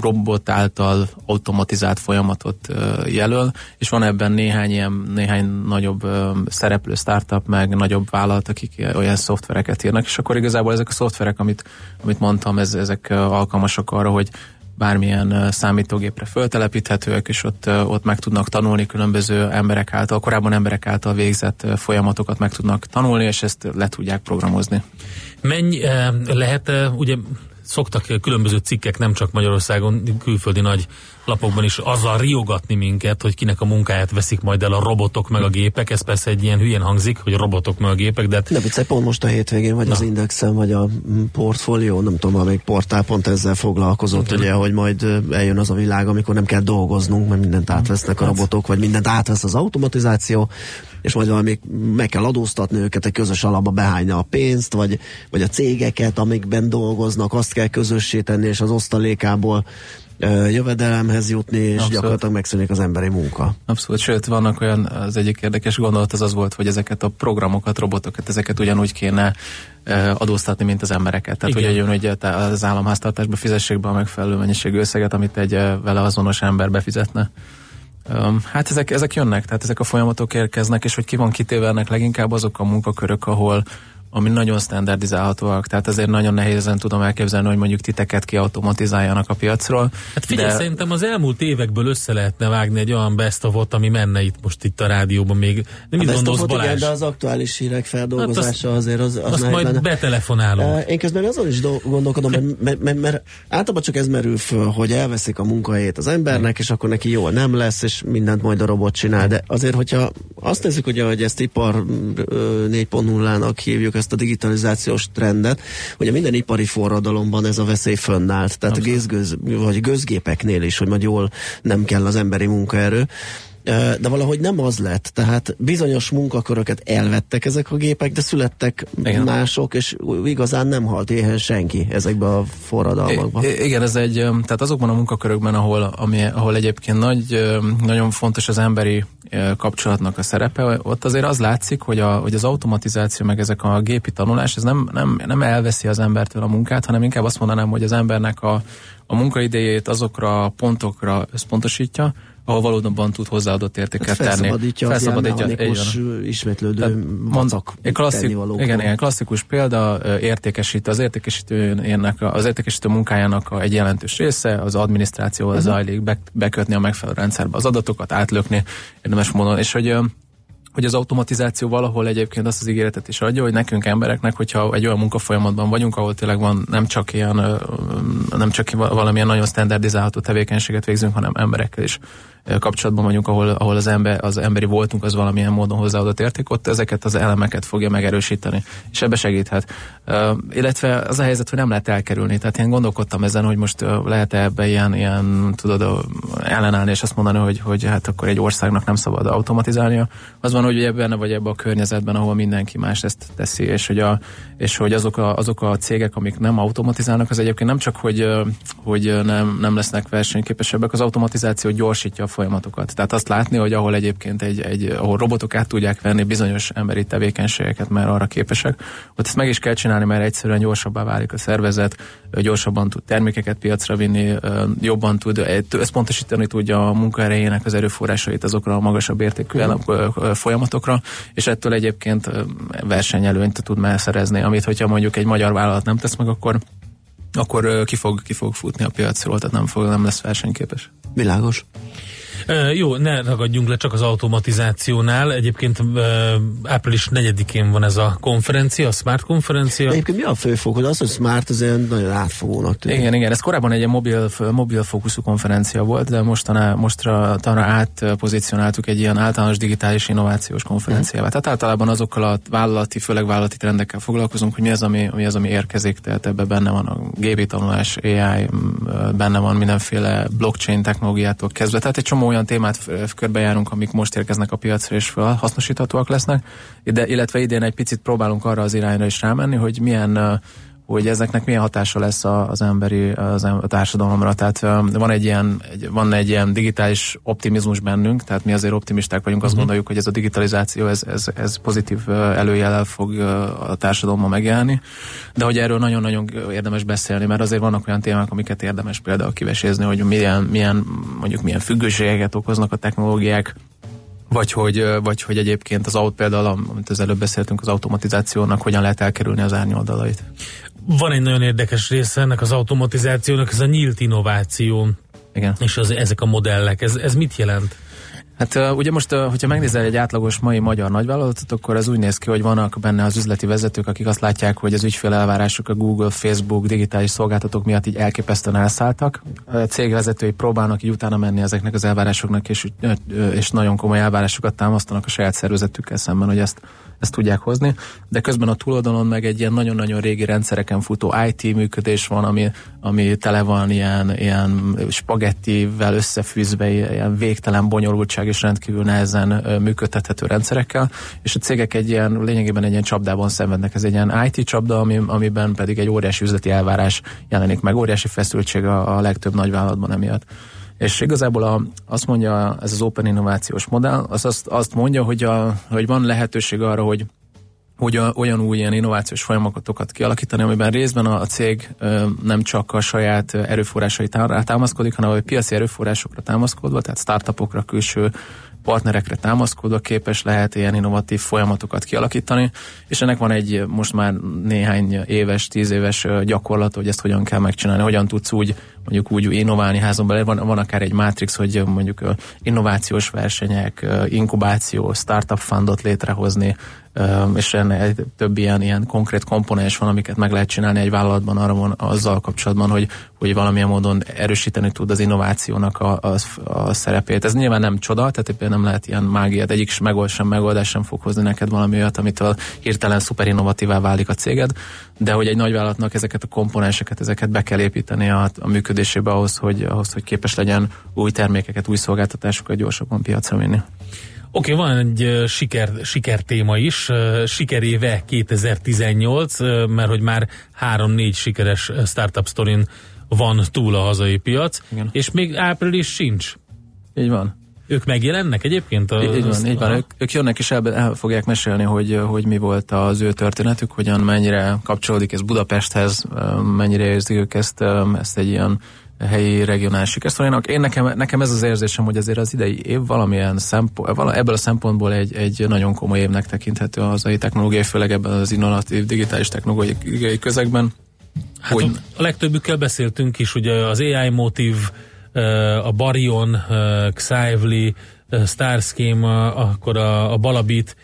robot által automatizált folyamatot jelöl, és van ebben néhány ilyen, néhány nagyobb szereplő startup, meg nagyobb vállalat, akik olyan szoftvereket írnak, és akkor igazából ezek a szoftverek, amit, amit mondtam, ez, ezek alkalmasak arra, hogy bármilyen számítógépre föltelepíthetőek, és ott, ott meg tudnak tanulni különböző emberek által, korábban emberek által végzett folyamatokat meg tudnak tanulni, és ezt le tudják programozni. Mennyi lehet, ugye szoktak különböző cikkek, nem csak Magyarországon, külföldi nagy lapokban is azzal riogatni minket, hogy kinek a munkáját veszik majd el a robotok meg a gépek. Ez persze egy ilyen hülyén hangzik, hogy a robotok meg a gépek, de... De viccelj, pont most a hétvégén, vagy Na. az Indexen, vagy a portfólió, nem tudom, amelyik portál pont ezzel foglalkozott, ugye, hogy majd eljön az a világ, amikor nem kell dolgoznunk, mert mindent átvesznek a hát. robotok, vagy mindent átvesz az automatizáció, és majd valami meg kell adóztatni őket, egy közös alapba behányni a pénzt, vagy, vagy a cégeket, amikben dolgoznak, azt kell közössé tenni, és az osztalékából jövedelemhez jutni, és Abszolút. gyakorlatilag megszűnik az emberi munka. Abszolút, sőt, vannak olyan, az egyik érdekes gondolat az az volt, hogy ezeket a programokat, robotokat, ezeket ugyanúgy kéne adóztatni, mint az embereket. Tehát, Igen. hogy hogy az államháztartásba fizessék be a megfelelő mennyiségű összeget, amit egy vele azonos ember befizetne. Hát ezek, ezek jönnek, tehát ezek a folyamatok érkeznek, és hogy ki van kitéve ennek leginkább azok a munkakörök, ahol, ami nagyon standardizálhatóak, tehát azért nagyon nehézen tudom elképzelni, hogy mondjuk titeket kiautomatizáljanak a piacról. Hát figyelj, de... szerintem az elmúlt évekből össze lehetne vágni egy olyan best of ami menne itt most itt a rádióban még. Nem mit gondolsz, Balázs? Igen, de az aktuális hírek feldolgozása hát az, azért az, az Azt majd lenne. betelefonálunk. Én közben azon is gondolkodom, mert, mert, mert, mert általában csak ez merül föl, hogy elveszik a munkahelyét az embernek, és akkor neki jól nem lesz, és mindent majd a robot csinál. De azért, hogyha azt nézzük, hogy, hogy ezt ipar 4.0-nak hívjuk, ezt ezt a digitalizációs trendet, a minden ipari forradalomban ez a veszély fönnállt. Tehát a gézgőz, vagy gőzgépeknél is, hogy majd jól nem kell az emberi munkaerő de valahogy nem az lett. Tehát bizonyos munkaköröket elvettek ezek a gépek, de születtek igen. mások, és igazán nem halt éhen senki ezekben a forradalmakban. I- igen, ez egy, tehát azokban a munkakörökben, ahol, ami, ahol egyébként nagy, nagyon fontos az emberi kapcsolatnak a szerepe, ott azért az látszik, hogy, a, hogy az automatizáció, meg ezek a gépi tanulás, ez nem, nem, nem elveszi az embertől a munkát, hanem inkább azt mondanám, hogy az embernek a, a munkaidejét azokra a pontokra összpontosítja, ahol valóban tud hozzáadott értéket hát tenni. Felszabadítja, felszabadítja ilyen ismétlődő mondok, egy klasszik, igen, igen, klasszikus példa, értékesítő, az értékesítőnek, az értékesítő munkájának egy jelentős része, az adminisztrációhoz uh-huh. zajlik, be, bekötni a megfelelő rendszerbe az adatokat, átlökni érdemes módon, és hogy hogy az automatizáció valahol egyébként azt az ígéretet is adja, hogy nekünk embereknek, hogyha egy olyan munkafolyamatban vagyunk, ahol tényleg van nem csak ilyen, nem csak valamilyen nagyon standardizálható tevékenységet végzünk, hanem emberekkel is kapcsolatban vagyunk, ahol, ahol az, ember, az emberi voltunk az valamilyen módon hozzáadott érték, ott ezeket az elemeket fogja megerősíteni, és ebbe segíthet. Uh, illetve az a helyzet, hogy nem lehet elkerülni, tehát én gondolkodtam ezen, hogy most uh, lehet-e ebbe ilyen, ilyen tudod, ellenállni, és azt mondani, hogy, hogy hát akkor egy országnak nem szabad automatizálnia. Az van, hogy ebben vagy ebben a környezetben, ahol mindenki más ezt teszi, és hogy, a, és hogy azok, a, azok a cégek, amik nem automatizálnak, az egyébként nem csak, hogy, hogy nem, nem lesznek versenyképesebbek, az automatizáció gyorsítja a folyamatokat. Tehát azt látni, hogy ahol egyébként egy, egy ahol robotok át tudják venni bizonyos emberi tevékenységeket, mert arra képesek, ott ezt meg is kell csinálni, mert egyszerűen gyorsabbá válik a szervezet, gyorsabban tud termékeket piacra vinni, jobban tud, összpontosítani tudja a munkaerejének az erőforrásait azokra a magasabb értékű folyamatokra, és ettől egyébként versenyelőnyt tud szerezni, amit hogyha mondjuk egy magyar vállalat nem tesz meg, akkor akkor ki fog, ki fog futni a piacról, tehát nem, fog, nem lesz versenyképes. Világos. Jó, ne ragadjunk le csak az automatizációnál. Egyébként április 4-én van ez a konferencia, a Smart konferencia. Egyébként mi a főfokod? Az, hogy Smart az olyan nagyon átfogónak tűnik. Igen, igen, ez korábban egy mobil, mobil fókuszú konferencia volt, de mostaná, mostra tanra átpozícionáltuk egy ilyen általános digitális innovációs konferenciával. Mm. Tehát általában azokkal a vállalati, főleg vállalati trendekkel foglalkozunk, hogy mi az, ami, mi az, ami érkezik, tehát ebben benne van a gépi tanulás, AI, benne van mindenféle blockchain technológiától kezdve, tehát egy csomó olyan témát körbejárunk, amik most érkeznek a piacra és hasznosíthatóak lesznek, de, illetve idén egy picit próbálunk arra az irányra is rámenni, hogy milyen hogy ezeknek milyen hatása lesz az emberi az a társadalomra. Tehát van egy ilyen, egy, van egy ilyen digitális optimizmus bennünk, tehát mi azért optimisták vagyunk, azt uh-huh. gondoljuk, hogy ez a digitalizáció, ez, ez, ez pozitív előjellel fog a társadalommal megjelenni, de hogy erről nagyon-nagyon érdemes beszélni, mert azért vannak olyan témák, amiket érdemes például kivesézni, hogy milyen, milyen mondjuk milyen függőségeket okoznak a technológiák, vagy hogy, vagy hogy egyébként az aut például, amit az előbb beszéltünk, az automatizációnak hogyan lehet elkerülni az árnyoldalait. Van egy nagyon érdekes része ennek az automatizációnak, ez a nyílt innováció. Igen. És az, ezek a modellek, ez, ez mit jelent? Hát ugye most, hogyha megnézel egy átlagos mai magyar nagyvállalatot, akkor az úgy néz ki, hogy vannak benne az üzleti vezetők, akik azt látják, hogy az ügyfél elvárások a Google, Facebook, digitális szolgáltatók miatt így elképesztően elszálltak. A cégvezetői próbálnak így utána menni ezeknek az elvárásoknak, és, és nagyon komoly elvárásokat támasztanak a saját szervezetükkel szemben, hogy ezt ezt tudják hozni, de közben a túloldalon meg egy ilyen nagyon-nagyon régi rendszereken futó IT működés van, ami, ami tele van ilyen, ilyen spagettivel összefűzve, ilyen végtelen bonyolultság és rendkívül nehezen működtethető rendszerekkel, és a cégek egy ilyen, lényegében egy ilyen csapdában szenvednek. Ez egy ilyen IT csapda, ami, amiben pedig egy óriási üzleti elvárás jelenik meg, óriási feszültség a, a legtöbb nagyvállalatban emiatt. És igazából a, azt mondja ez az Open Innovációs modell, az azt, azt mondja, hogy, a, hogy van lehetőség arra, hogy hogy olyan új ilyen innovációs folyamatokat kialakítani, amiben részben a, cég nem csak a saját erőforrásait támaszkodik, hanem a piaci erőforrásokra támaszkodva, tehát startupokra, külső partnerekre támaszkodva képes lehet ilyen innovatív folyamatokat kialakítani, és ennek van egy most már néhány éves, tíz éves gyakorlat, hogy ezt hogyan kell megcsinálni, hogyan tudsz úgy mondjuk úgy innoválni házon belül. Van, van akár egy mátrix, hogy mondjuk innovációs versenyek, inkubáció, startup fundot létrehozni, és ennek több ilyen, ilyen konkrét komponens van, amiket meg lehet csinálni egy vállalatban arra van azzal kapcsolatban, hogy, hogy valamilyen módon erősíteni tud az innovációnak a, a, a szerepét. Ez nyilván nem csoda, tehát nem lehet ilyen mágiát, egyik sem megold, sem megoldás sem fog hozni neked valami olyat, amitől hirtelen szuper innovatívá válik a céged, de hogy egy nagyvállalatnak ezeket a komponenseket, ezeket be kell építeni a, a működésébe ahhoz hogy, ahhoz, hogy képes legyen új termékeket, új szolgáltatásokat gyorsabban piacra vinni. Oké, okay, van egy siker, siker téma is, sikeréve 2018, uh, mert hogy már három-négy sikeres startup sztorin van túl a hazai piac, Igen. és még április sincs. Így van. Ők megjelennek egyébként? A, így van, így van. Ők, ők jönnek és el, el fogják mesélni, hogy, hogy mi volt az ő történetük, hogyan mennyire kapcsolódik ez Budapesthez, mennyire érzik ők ezt, ezt egy ilyen helyi regionális sikersztorinak. Én nekem, nekem ez az érzésem, hogy azért az idei év valamilyen szempont, vala, ebből a szempontból egy, egy nagyon komoly évnek tekinthető a hazai technológiai, főleg ebben az innovatív digitális technológiai közegben. Hát hogy... a legtöbbükkel beszéltünk is, ugye az AI motív, a Barion, Xively, Starscale, akkor a, a Balabit,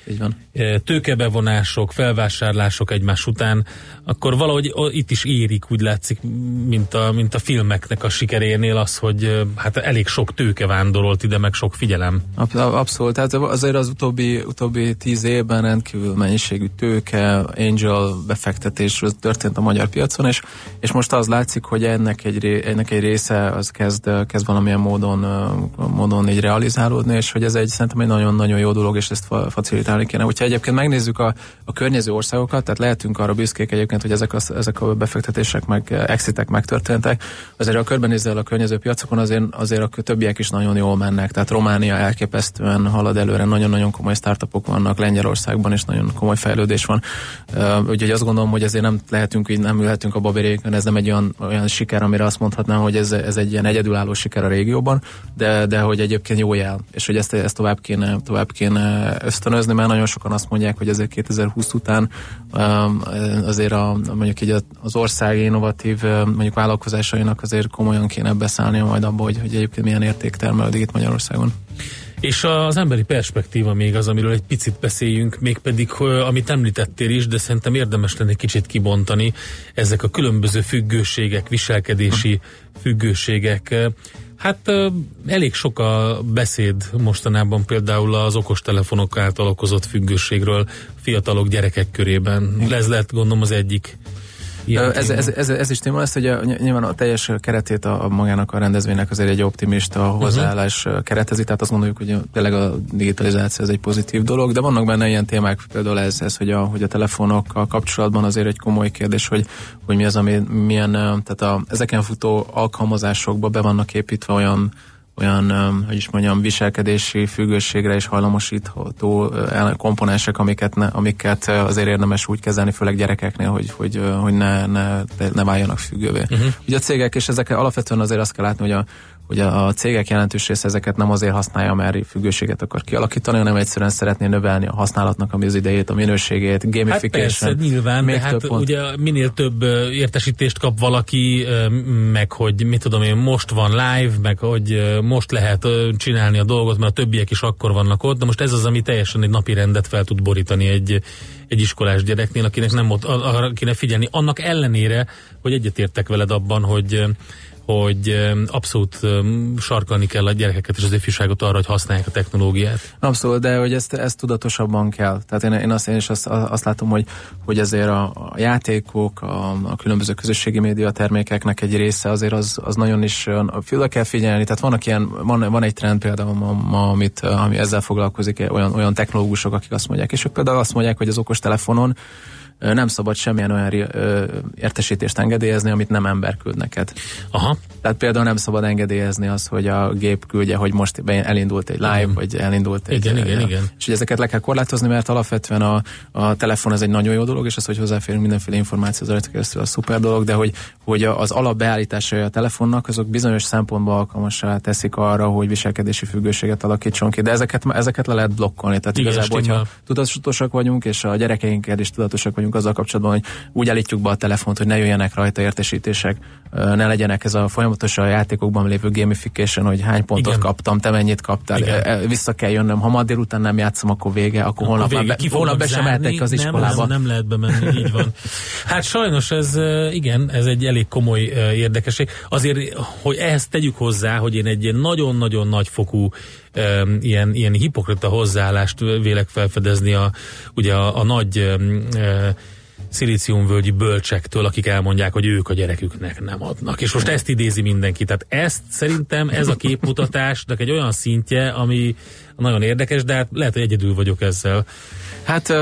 tőkebevonások, felvásárlások egymás után, akkor valahogy itt is érik, úgy látszik, mint a, mint a filmeknek a sikerénél az, hogy hát elég sok tőke vándorolt ide, meg sok figyelem. Abszolút, tehát azért az utóbbi, utóbbi tíz évben rendkívül mennyiségű tőke, angel befektetés történt a magyar piacon, és, és most az látszik, hogy ennek egy, ennek egy része az kezd, kezd valamilyen módon, módon így realizálódni, és hogy ez egy szerintem egy nagyon-nagyon jó dolog, és ezt facilitálni kéne. Hogyha egyébként megnézzük a, a környező országokat, tehát lehetünk arra büszkék egyébként, hogy ezek a, ezek a befektetések, meg exitek megtörténtek, azért a körbenézel a környező piacokon, azért, azért a többiek is nagyon jól mennek. Tehát Románia elképesztően halad előre, nagyon-nagyon komoly startupok vannak, Lengyelországban is nagyon komoly fejlődés van. Úgyhogy azt gondolom, hogy ezért nem lehetünk, így nem ülhetünk a babérékön, ez nem egy olyan, olyan siker, amire azt mondhatnám, hogy ez, ez egy ilyen egyedülálló siker a régióban, de, de hogy egyébként jó jel, és hogy ezt, ezt tovább, kéne, tovább kéne ösztönözni, mert nagyon sokan azt mondják, hogy ezért 2020 után um, azért a, mondjuk így az ország innovatív mondjuk vállalkozásainak azért komolyan kéne beszállni majd abba, hogy, hogy egyébként milyen érték termelődik itt Magyarországon. És az emberi perspektíva még az, amiről egy picit beszéljünk, mégpedig, amit említettél is, de szerintem érdemes lenne kicsit kibontani, ezek a különböző függőségek, viselkedési függőségek. Hát elég sok a beszéd mostanában például az okostelefonok által okozott függőségről fiatalok gyerekek körében. Ez lehet gondolom az egyik ez, ez, ez, ez is téma lesz, hogy a, nyilván a teljes keretét a, a magának a rendezvénynek azért egy optimista hozzáállás uh-huh. keretezi, tehát azt gondoljuk, hogy tényleg a digitalizáció ez egy pozitív dolog, de vannak benne ilyen témák, például ez, ez hogy, a, hogy a telefonokkal kapcsolatban azért egy komoly kérdés, hogy, hogy mi az, ami milyen, tehát a, ezeken futó alkalmazásokba be vannak építve olyan olyan, hogy is mondjam, viselkedési függőségre is hajlamosítható komponensek, amiket, ne, amiket azért érdemes úgy kezelni, főleg gyerekeknél, hogy, hogy, hogy ne, ne, ne váljanak függővé. Uh-huh. Ugye a cégek, és ezek alapvetően azért azt kell látni, hogy a, hogy a cégek jelentős része ezeket nem azért használja, mert függőséget akar kialakítani, hanem egyszerűen szeretné növelni a használatnak ami az idejét, a minőségét, gamification. Hát persze, nyilván, még de hát pont. ugye minél több értesítést kap valaki, meg hogy mit tudom én, most van live, meg hogy most lehet csinálni a dolgot, mert a többiek is akkor vannak ott, de most ez az, ami teljesen egy napi rendet fel tud borítani egy, egy iskolás gyereknél, akinek nem ott, arra kéne figyelni. Annak ellenére, hogy egyetértek veled abban, hogy hogy abszolút sarkalni kell a gyerekeket és az ifjúságot arra, hogy használják a technológiát. Abszolút, de hogy ezt, ezt tudatosabban kell. Tehát én, én, azt, én is azt, azt látom, hogy, hogy azért a, a játékok, a, a különböző közösségi média termékeknek egy része azért az, az nagyon is főleg kell figyelni. Tehát vannak ilyen, van, van egy trend például ma, ma amit, ami ezzel foglalkozik, olyan, olyan technológusok, akik azt mondják, és ők például azt mondják, hogy az okos telefonon nem szabad semmilyen olyan értesítést engedélyezni, amit nem ember küld neked. Aha. Tehát például nem szabad engedélyezni azt, hogy a gép küldje, hogy most elindult egy live, igen. vagy elindult egy... Igen, igen, igen. És hogy ezeket le kell korlátozni, mert alapvetően a, a telefon ez egy nagyon jó dolog, és az, hogy hozzáférünk mindenféle információhoz rajta keresztül, a szuper dolog, de hogy, hogy az alapbeállításai a telefonnak, azok bizonyos szempontból alkalmasá teszik arra, hogy viselkedési függőséget alakítson ki, de ezeket, ezeket le lehet blokkolni. Tehát igen, igazából, hogyha tudatosak vagyunk, és a gyerekeinkkel is tudatosak vagyunk beszéltünk azzal kapcsolatban, hogy úgy állítjuk be a telefont, hogy ne jöjjenek rajta értesítések, ne legyenek ez a folyamatos a játékokban lévő gamification, hogy hány pontot Igen. kaptam, te mennyit kaptál, Igen. vissza kell jönnöm, ha ma délután nem játszom, akkor vége, akkor holnap, vége, be, holnap be sem mehetek az iskolába. Nem, nem lehet bemenni, így van. Hát sajnos ez, igen, ez egy elég komoly érdekesség. Azért, hogy ehhez tegyük hozzá, hogy én egy nagyon-nagyon nagyfokú ilyen, ilyen hipokrita hozzáállást vélek felfedezni a, ugye a, a nagy e, szilíciumvölgyi bölcsektől, akik elmondják, hogy ők a gyereküknek nem adnak. És most ezt idézi mindenki. Tehát ezt szerintem ez a képmutatásnak egy olyan szintje, ami nagyon érdekes, de hát lehet, hogy egyedül vagyok ezzel. Hát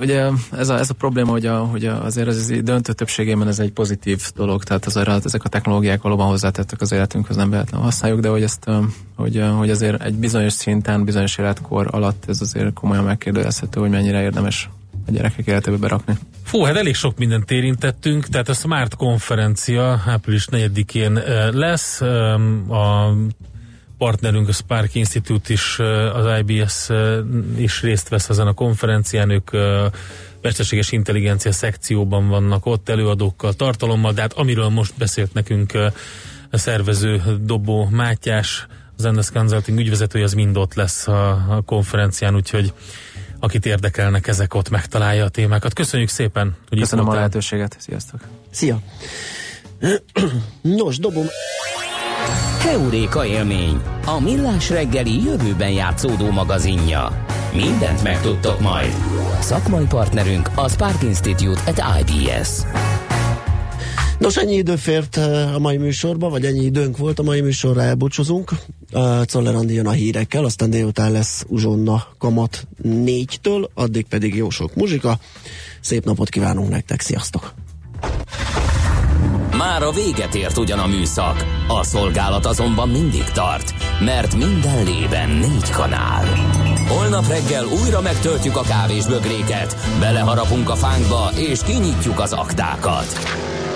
ugye ez a, ez a probléma, hogy, a, hogy azért az döntő többségében ez egy pozitív dolog, tehát azért ezek a technológiák valóban hozzátettek az életünkhöz, nem véletlenül használjuk, de hogy, ezt, hogy, hogy azért egy bizonyos szinten, bizonyos életkor alatt ez azért komolyan megkérdőjelezhető, hogy mennyire érdemes a gyerekek életébe berakni. Fú, hát elég sok mindent érintettünk, tehát a Smart konferencia április 4-én lesz, a partnerünk, a Spark Institute is, az IBS is részt vesz ezen a konferencián, ők mesterséges intelligencia szekcióban vannak ott előadókkal, tartalommal, de hát amiről most beszélt nekünk a szervező Dobó Mátyás, az Endes Consulting ügyvezetője, az mind ott lesz a, a konferencián, úgyhogy akit érdekelnek ezek ott megtalálja a témákat. Köszönjük szépen, hogy Köszönöm a lehetőséget, sziasztok! Szia! Nos, dobom... Heuréka élmény, a millás reggeli jövőben játszódó magazinja. Mindent megtudtok majd. Szakmai partnerünk a Spark Institute at IBS. Nos, ennyi idő fért eh, a mai műsorba, vagy ennyi időnk volt a mai műsorra, elbúcsúzunk. Uh, Czoller Andi jön a hírekkel, aztán délután lesz Uzsonna kamat négytől, addig pedig jó sok muzsika. Szép napot kívánunk nektek, sziasztok! Már a véget ért ugyan a műszak, a szolgálat azonban mindig tart, mert minden lében négy kanál. Holnap reggel újra megtöltjük a kávésbögréket, beleharapunk a fánkba és kinyitjuk az aktákat.